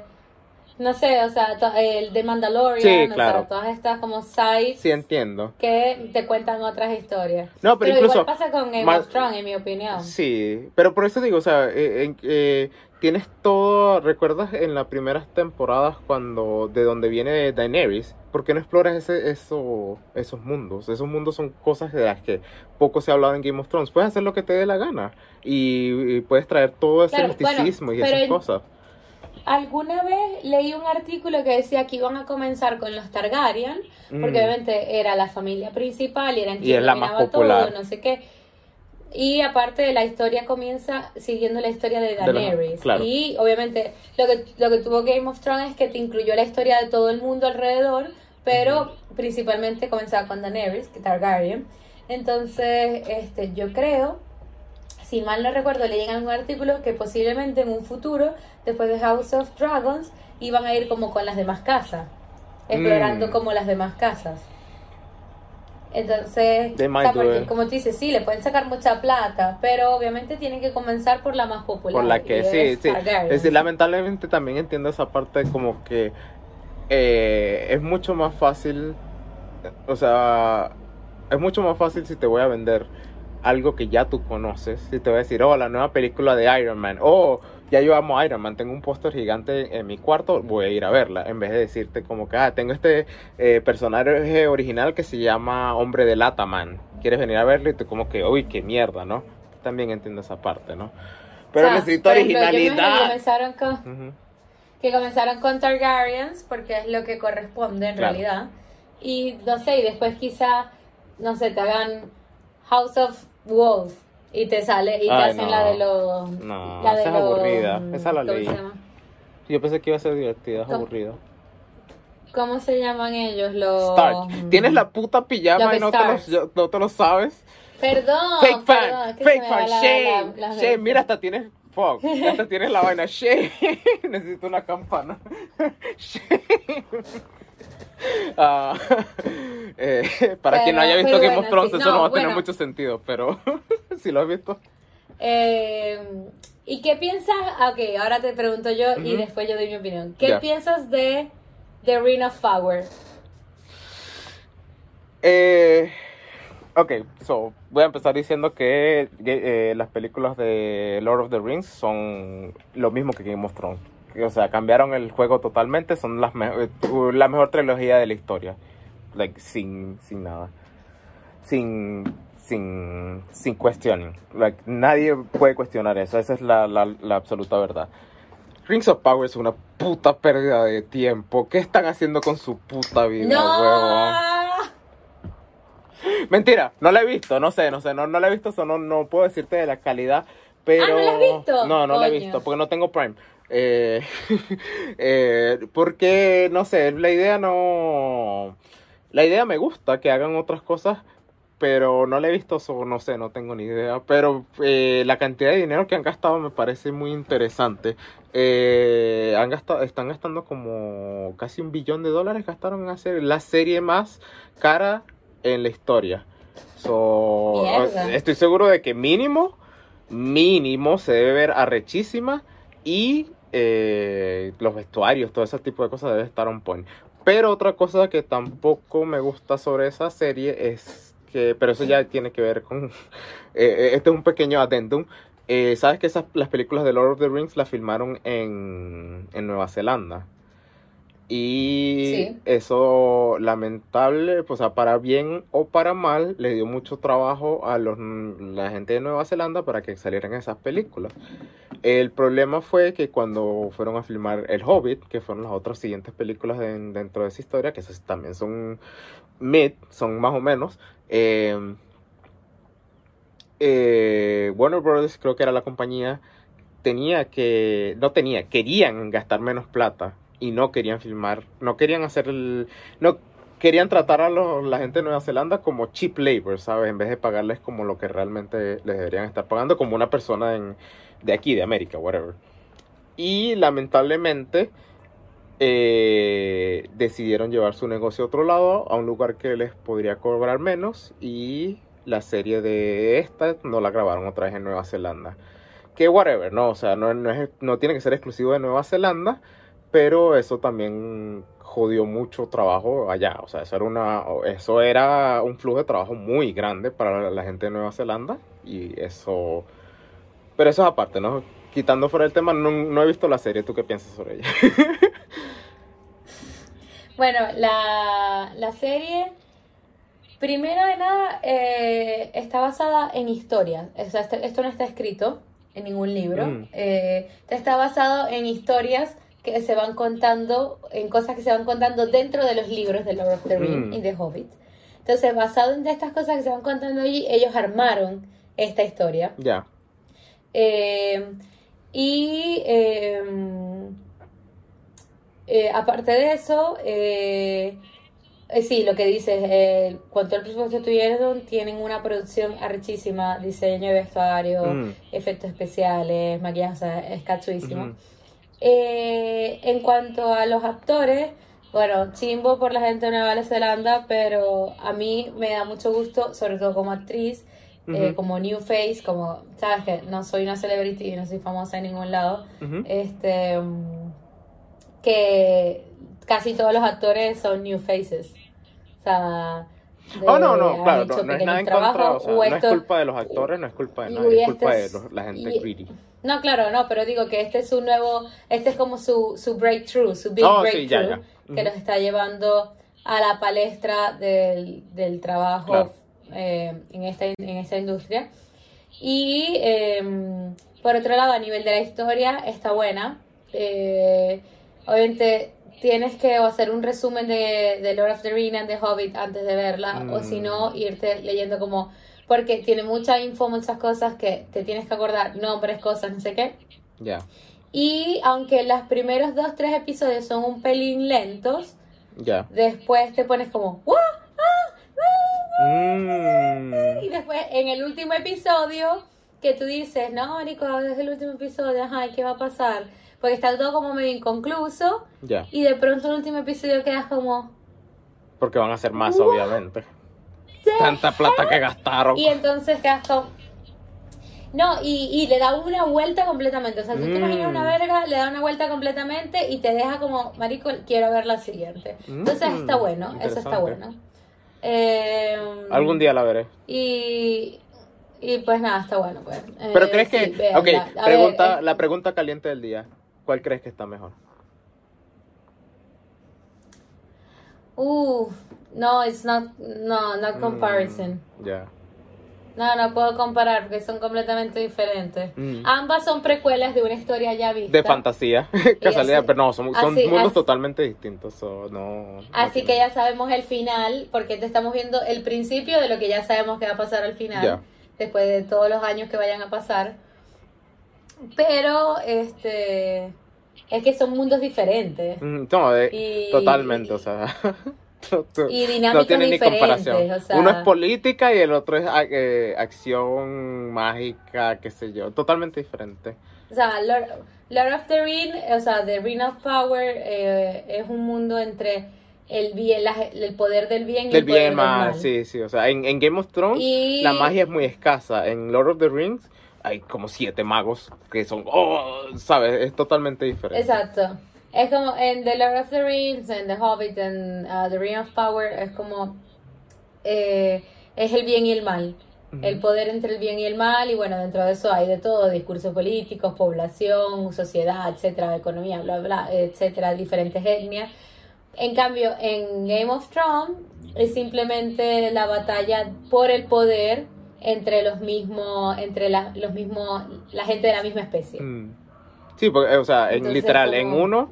no sé, o sea, el de Mandalorian, Sí, o claro. sea, todas estas como sites sí, entiendo. que te cuentan otras historias. No, pero incluso- igual pasa con Game of Thrones, en mi opinión. Sí, pero por eso digo, o sea, eh, eh, tienes todo, ¿recuerdas en las primeras temporadas cuando, de donde viene Daenerys? ¿Por qué no exploras ese, eso, esos mundos? Esos mundos son cosas de las que poco se ha hablado en Game of Thrones. Puedes hacer lo que te dé la gana y, y puedes traer todo ese Claro, bueno, misticismo y pero esas en- cosas. Alguna vez leí un artículo que decía que iban a comenzar con los Targaryen, porque Mm. obviamente era la familia principal y eran Y quienes es la más dominaban popular. todo, no sé qué. Y aparte la historia comienza siguiendo la historia de los- Daenerys. claro. Y obviamente lo que, lo que tuvo Game of Thrones es que te incluyó la historia de todo el mundo alrededor, pero principalmente comenzaba con Daenerys, que Targaryen. Entonces, este, yo creo, si mal no recuerdo, leí en algún artículo que posiblemente en un futuro, después de House of Dragons, iban a ir como con las demás casas, explorando Mm. como las demás casas. Entonces, o sea, porque como tú dices, sí, le pueden sacar mucha plata, pero obviamente tienen que comenzar por la más popular. Por la que, sí, sí. Es decir, lamentablemente también entiendo esa parte como que eh, es mucho más fácil, o sea, es mucho más fácil si te voy a vender algo que ya tú conoces, si te voy a decir, oh, la nueva película de Iron Man, oh, ya yo amo Iron Man, tengo un póster gigante en mi cuarto, voy a ir a verla, en vez de decirte como que, ah, tengo este eh, personaje original que se llama Hombre de Lata Man, ¿quieres venir a verlo? Y tú como que, uy, qué mierda, ¿no? También entiendo esa parte, ¿no? Pero O sea, necesito ejemplo, originalidad. comenzaron con, Ujú. que comenzaron con Targaryens, porque es lo que corresponde en Claro. realidad. Y no sé, y después quizá, no sé, te hagan House of Wolves y te sale y te Ay, hacen no. la de los. No, la de esa es los- aburrida. Esa la ¿cómo leí. Yo pensé que iba a ser divertida, es ¿Cómo? aburrida. ¿Cómo se llaman ellos? Los. Stark. Tienes la puta pijama Los y no te, lo, Stars. no te lo sabes. Perdón. fake perdón, fan, es que se fake fan, va la- Shane, mira, hasta tienes. Fuck, hasta tienes la vaina. Shane, necesito una campana. Shane. Ah, eh, para quien no haya visto Game bueno, of Thrones, sí. eso no, No, va a tener mucho sentido, pero si lo has visto. Eh, ¿Y qué piensas? ah, Ok, ahora te pregunto yo y después yo doy mi opinión. ¿Qué piensas de The Ring of Power? Eh, ok, so, voy a empezar diciendo que eh, las películas de Lord of the Rings son lo mismo que Game of Thrones. O sea, cambiaron el juego totalmente, son las me- eh, la mejor trilogía de la historia. Like, sin, sin nada. Sin, sin, sin questioning. Like, nadie puede cuestionar eso, esa es la, la, la absoluta verdad. Rings of Power es una puta pérdida de tiempo. ¿Qué están haciendo con su puta vida? ¡No! Mentira, no la he visto, no sé, no sé, no, no la he visto, so no, no puedo decirte de la calidad, pero... Ah, ¿no la has visto? No, no la he visto, porque no tengo Prime. Eh, eh, porque, no sé, la idea no... La idea me gusta, que hagan otras cosas, pero no la he visto, so, no sé, no tengo ni idea. Pero eh, la cantidad de dinero que han gastado me parece muy interesante. Eh, han gastado, están gastando como casi un billón de dólares gastaron en hacer la serie más cara en la historia. So, estoy seguro de que mínimo, mínimo se debe ver arrechísima y eh, los vestuarios, todo ese tipo de cosas debe estar on point. Pero otra cosa que tampoco me gusta sobre esa serie es que, pero eso ya tiene que ver con, eh, este es un pequeño addendum. Eh, ¿Sabes que esas, las películas de Lord of the Rings las filmaron en, en Nueva Zelanda? Y Sí. eso lamentable, pues, o sea, para bien o para mal, le dio mucho trabajo a los, la gente de Nueva Zelanda para que salieran esas películas. El problema fue que cuando fueron a filmar El Hobbit, que fueron las otras siguientes películas de- dentro de esa historia, que esas también son mid, son más o menos, eh, eh, Warner Brothers creo que era la compañía, tenía que, no tenía, querían gastar menos plata y no querían filmar, no querían hacer el, no querían tratar a los- la gente de Nueva Zelanda como cheap labor, ¿sabes? En vez de pagarles como lo que realmente les deberían estar pagando, como una persona en, de aquí, de América, whatever. Y lamentablemente eh, decidieron llevar su negocio a otro lado, a un lugar que les podría cobrar menos y la serie de esta no la grabaron otra vez en Nueva Zelanda. Que whatever, no, o sea, no, no, es, no tiene que ser exclusivo de Nueva Zelanda, pero eso también jodió mucho trabajo allá, o sea, eso era, una, eso era un flujo de trabajo muy grande para la, gente de Nueva Zelanda y eso... Pero eso es aparte, ¿no? Quitando fuera el tema, no, no he visto la serie, ¿tú qué piensas sobre ella? Bueno, la, la serie, primero de nada, eh, está basada en historias. O sea, este- esto no está escrito en ningún libro. Mm. Eh, está basado en historias que se van contando, en cosas que se van contando dentro de los libros de Lord of the Rings Mm. y The Hobbit. Entonces, basado en estas cosas que se van contando allí, ellos armaron esta historia. ya. Eh, y eh, eh, aparte de eso, eh, eh, sí, lo que dices, cuanto al presupuesto que tuvieron, tienen una producción arrechísima, diseño de vestuario, Mm. efectos especiales, maquillaje, o sea, es cachuísimo. Ujú. Eh, en cuanto a los actores, bueno, chimbo por la gente de Nueva Zelanda, pero a mí me da mucho gusto, sobre todo como actriz, eh, Ujú. como new face, como, sabes que no soy una celebrity, no soy famosa en ningún lado, Ujú. este, mm, que casi todos los actores son new faces. O sea, de- Oh, no, no, claro, no, no es nada en contra, o sea, no es culpa de los actores, no es culpa de nadie, es culpa este de los- la gente y- greedy. No, claro, no, pero digo que este es su nuevo, este es como su, su breakthrough, su big Oh, sí, breakthrough, ya, ya. que los está llevando a la palestra del, del trabajo Claro. eh, en, esta, en esta industria. Y eh, por otro lado, a nivel de la historia, está buena. Eh, obviamente tienes que hacer un resumen de, de Lord of the Rings and The Hobbit antes de verla, o si no, Mm. irte leyendo como... Porque tiene mucha info, muchas cosas que te tienes que acordar, nombres, cosas, no sé qué. Ya, Y aunque los primeros dos, tres episodios son un pelín lentos, ya. después te pones como, "¿What? Mm. Y después en el último episodio, que tú dices, no, Nico, es el último episodio, ajá, ¿y ¿qué va a pasar? Porque está todo como medio inconcluso, Ya, y de pronto el último episodio quedas como, porque van a hacer más, obviamente. Tanta plata que gastaron. y entonces como... No, y, y le da una vuelta completamente. O sea, tú te Mm. imaginas una verga, le da una vuelta completamente y te deja como, marico, quiero ver la siguiente. Entonces Mm, está bueno, eso está bueno. Eh, Algún día la veré. Y, y pues nada, está bueno. Pues. Pero Eh, crees que, sí, ok, pregunta, ver, eh, la pregunta caliente del día. ¿Cuál crees que está mejor? Uh, no, it's not, no, not comparison. Mm, ya. No, no puedo comparar porque son completamente diferentes. Mm. Ambas son precuelas de una historia ya vista. De fantasía, casualidad, pero no, son, son así- mundos así- totalmente distintos. so, no, Así que ya sabemos el final, porque te estamos viendo el principio de lo que ya sabemos que va a pasar al final, Ya. después de todos los años que vayan a pasar. Pero, este, es que son mundos diferentes. Mm, No, de- Y- totalmente, o sea. Y dinámicas no tiene ni comparación. o sea- Uno es política y el otro es eh, acción mágica, qué sé yo. Totalmente diferente. O sea, Lord, Lord of the Ring, o sea, The Ring of Power eh, es un mundo entre el bien, la- el poder del bien y Del el poder bien del mal. sí, sí. O sea, en, en Game of Thrones Y- la magia es muy escasa. En Lord of the Rings hay como siete magos que son, oh, ¿sabes? Es totalmente diferente. Exacto. Es como en The Lord of the Rings, en The Hobbit, en uh, The Ring of Power, es como eh, es el bien y el mal. El poder entre el bien y el mal, y bueno, dentro de eso hay de todo, discursos políticos, población, sociedad, etcétera, economía, bla, bla, etcétera, diferentes etnias. En cambio, en Game of Thrones es simplemente la batalla por el poder entre los mismos, entre la, los mismos, la gente de la misma especie. Mm. Sí, porque, o sea, en Entonces, literal, en uno,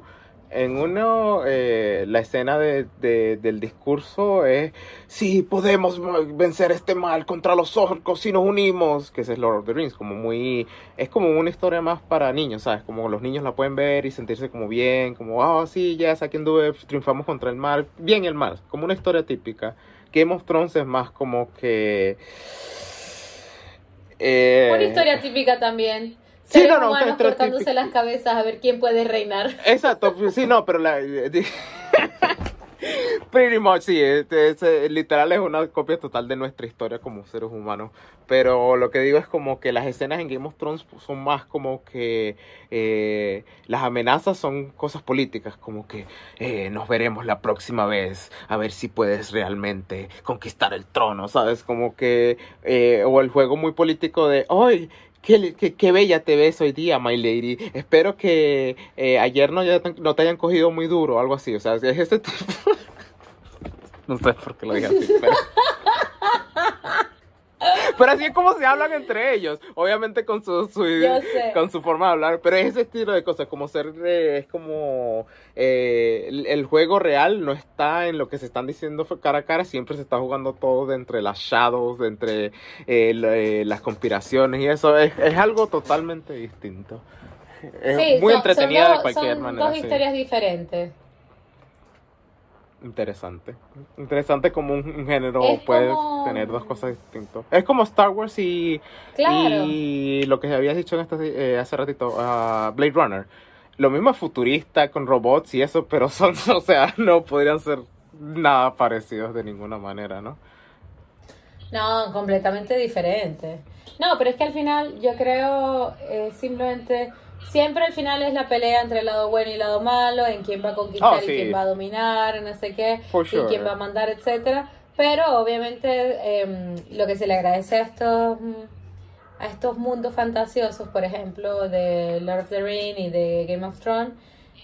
en uno, eh, la escena de, de- del discurso es, sí, podemos vencer este mal contra los orcos si nos unimos, que ese es Lord of the Rings, como muy, es como una historia más para niños, ¿sabes? Como los niños la pueden ver y sentirse como bien, como, ah, sí, ya, aquí anduve, triunfamos contra el mal, bien el mal, como una historia típica. Game of Thrones es más como que... eh, Una historia típica también. Sí, no, no, humanos cortándose las cabezas a ver quién puede reinar. Exacto, pues, sí, no, pero la... Pretty much, sí, este, es, eh, literal es una copia total de nuestra historia como seres humanos. Pero lo que digo es como que las escenas en Game of Thrones son más como que eh, las amenazas son cosas políticas, como que eh, nos veremos la próxima vez, a ver si puedes realmente conquistar el trono, ¿sabes? Como que, eh, o el juego muy político de, ¡ay! Qué, qué, qué bella te ves hoy día, my lady. Espero que eh, ayer no, ya no te hayan cogido muy duro o algo así. O sea, es este tipo. no sé por qué lo dije así, pero. Pero así es como se hablan entre ellos. Obviamente con su, su- con su forma de hablar. Pero es ese estilo de cosas. Como ser. eh, es como. eh, el, el juego real no está en lo que se están diciendo cara a cara. Siempre se está jugando todo de entre las shadows, de entre eh, la- eh, las conspiraciones y eso. Es, es algo totalmente distinto. Es Sí, muy son- entretenida de cualquier son manera. dos sí. historias diferentes. Interesante. Interesante como un, un género Es puede como- tener dos cosas distintas. Es como Star Wars y, Claro. y lo que habías dicho en este, eh, hace ratito, ah, Blade Runner. Lo mismo es futurista con robots y eso, pero son, o sea, no podrían ser nada parecidos de ninguna manera, ¿no? No, completamente diferente. No, pero es que al final yo creo eh, simplemente siempre al final es la pelea entre el lado bueno y el lado malo, en quién va a conquistar Oh, y quién va a dominar, no sé qué, y quién va a mandar, etcétera. Pero obviamente em, lo que se le agradece a estos mm, a estos mundos fantasiosos, por ejemplo, de Lord of the Rings y de Game of Thrones,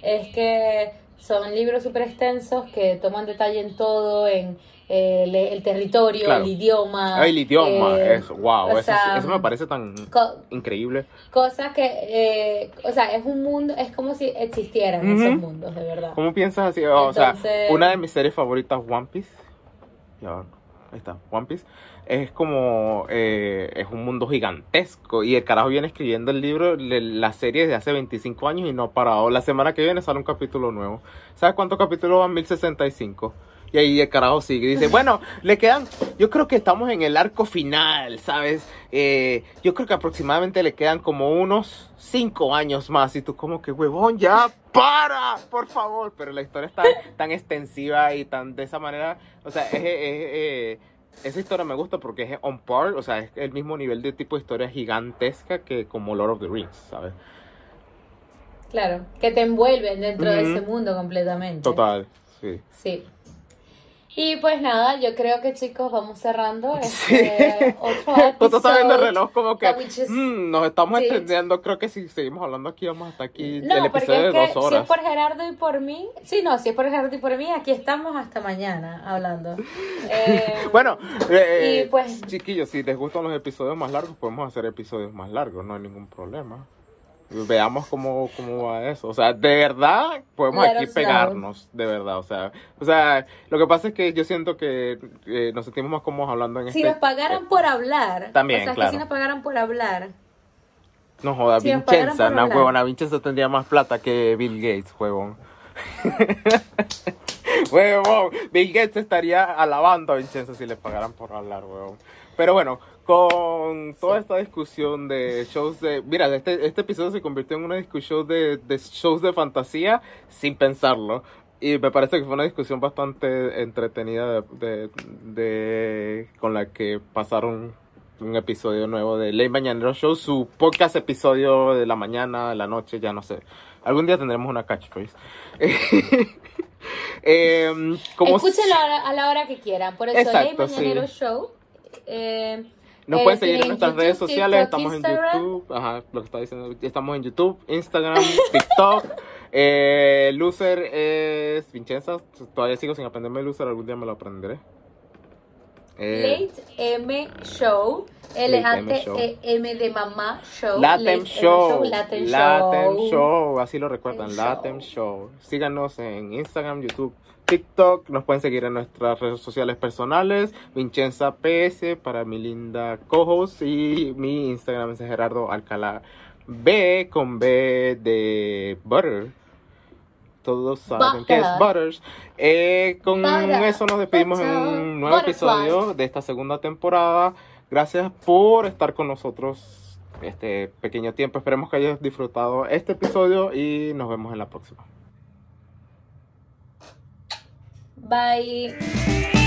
es que son libros súper extensos que toman detalle en todo, en el, el territorio, Claro. el idioma. Ah, el idioma, eh, es wow, eso, sea, eso me parece tan co- increíble. cosas que, eh, o sea, es un mundo, es como si existieran Ujú. esos mundos, de verdad. ¿Cómo piensas así? O sea, Entonces- una de mis series favoritas, One Piece. Ya, ahí está, One Piece. Es como, eh, es un mundo gigantesco. Y el carajo viene escribiendo el libro, la serie desde hace 25 años y no ha parado. La semana que viene sale un capítulo nuevo. ¿Sabes cuántos capítulos van? 1065. Y ahí el carajo sigue. Dice, bueno, le quedan, yo creo que estamos en el arco final, ¿sabes? Eh, yo creo que aproximadamente le quedan como unos 5 años más. Y tú como que, huevón, ya, para, por favor. Pero la historia es tan, tan extensiva y tan de esa manera. O sea, es, es- es- esa historia me gusta porque es on par. O sea, es el mismo nivel de tipo de historia gigantesca que como Lord of the Rings, ¿sabes? Claro, que te envuelven dentro de ese mundo completamente. Total, sí. Sí. Y pues nada, yo creo que chicos vamos cerrando Sí. este otro Justo está viendo el episodio. reloj como que just- "Mm, nos estamos Sí. extendiendo. Creo que si seguimos hablando aquí vamos hasta aquí el No, porque episodio es de que dos si es horas. por Gerardo y por mí, sí, no, si es por Gerardo y por mí, aquí estamos hasta mañana hablando. Eh, Bueno, eh, Y pues- chiquillos, si les gustan los episodios más largos, podemos hacer episodios más largos, no hay ningún problema. Veamos cómo, cómo va eso. O sea, de verdad, podemos Let aquí know. pegarnos, de verdad. O sea, o sea, lo que pasa es que yo siento que eh, nos sentimos más cómodos hablando en si este... nos pagaran por hablar, También, o sea, que claro. si nos pagaran por hablar, No joda, si Vincenza, hablar. huevona, Vincenza tendría más plata que Bill Gates, huevón. huevón, Bill Gates estaría alabando a Vincenza si le pagaran por hablar, huevón. Pero bueno, con toda esta discusión de shows de... Mira, este, este episodio se convirtió en una discusión de, de shows de fantasía sin pensarlo. Y me parece que fue una discusión bastante entretenida de, de- de- con la que pasaron un episodio nuevo de Ley Mañanero Show, su podcast episodio de la mañana, de la noche, ya no sé. Algún día tendremos una catchphrase. Como escúchenlo a la, a la hora que quieran. Por eso, Exacto, Ley Mañanero sí. Show. eh, Nos eh, pueden seguir en nuestras YouTube, redes sociales, TikTok, estamos Instagram. en YouTube, ajá, lo que está diciendo, estamos en YouTube, Instagram, TikTok. Eh, Loser es Vincenza, todavía sigo sin aprenderme Loser, algún día me lo aprenderé. Eh, Late M Show. Late M L-A-T-E-M de mamá show. Latem Late M Show. Latem Show. Show. Así lo recuerdan. Latem Latem Show. Síganos en Instagram, YouTube, TikTok. Nos pueden seguir en nuestras redes sociales personales. Vincenza PS para mi linda co-host. Y mi Instagram es Gerardo Alcalá B con B de Butter. Todos saben que es Butter. Butters. Eh, con Butter, eso nos despedimos en un nuevo episodio de esta segunda temporada. Gracias por estar con nosotros este pequeño tiempo. Esperemos que hayas disfrutado este episodio y nos vemos en la próxima. Bye.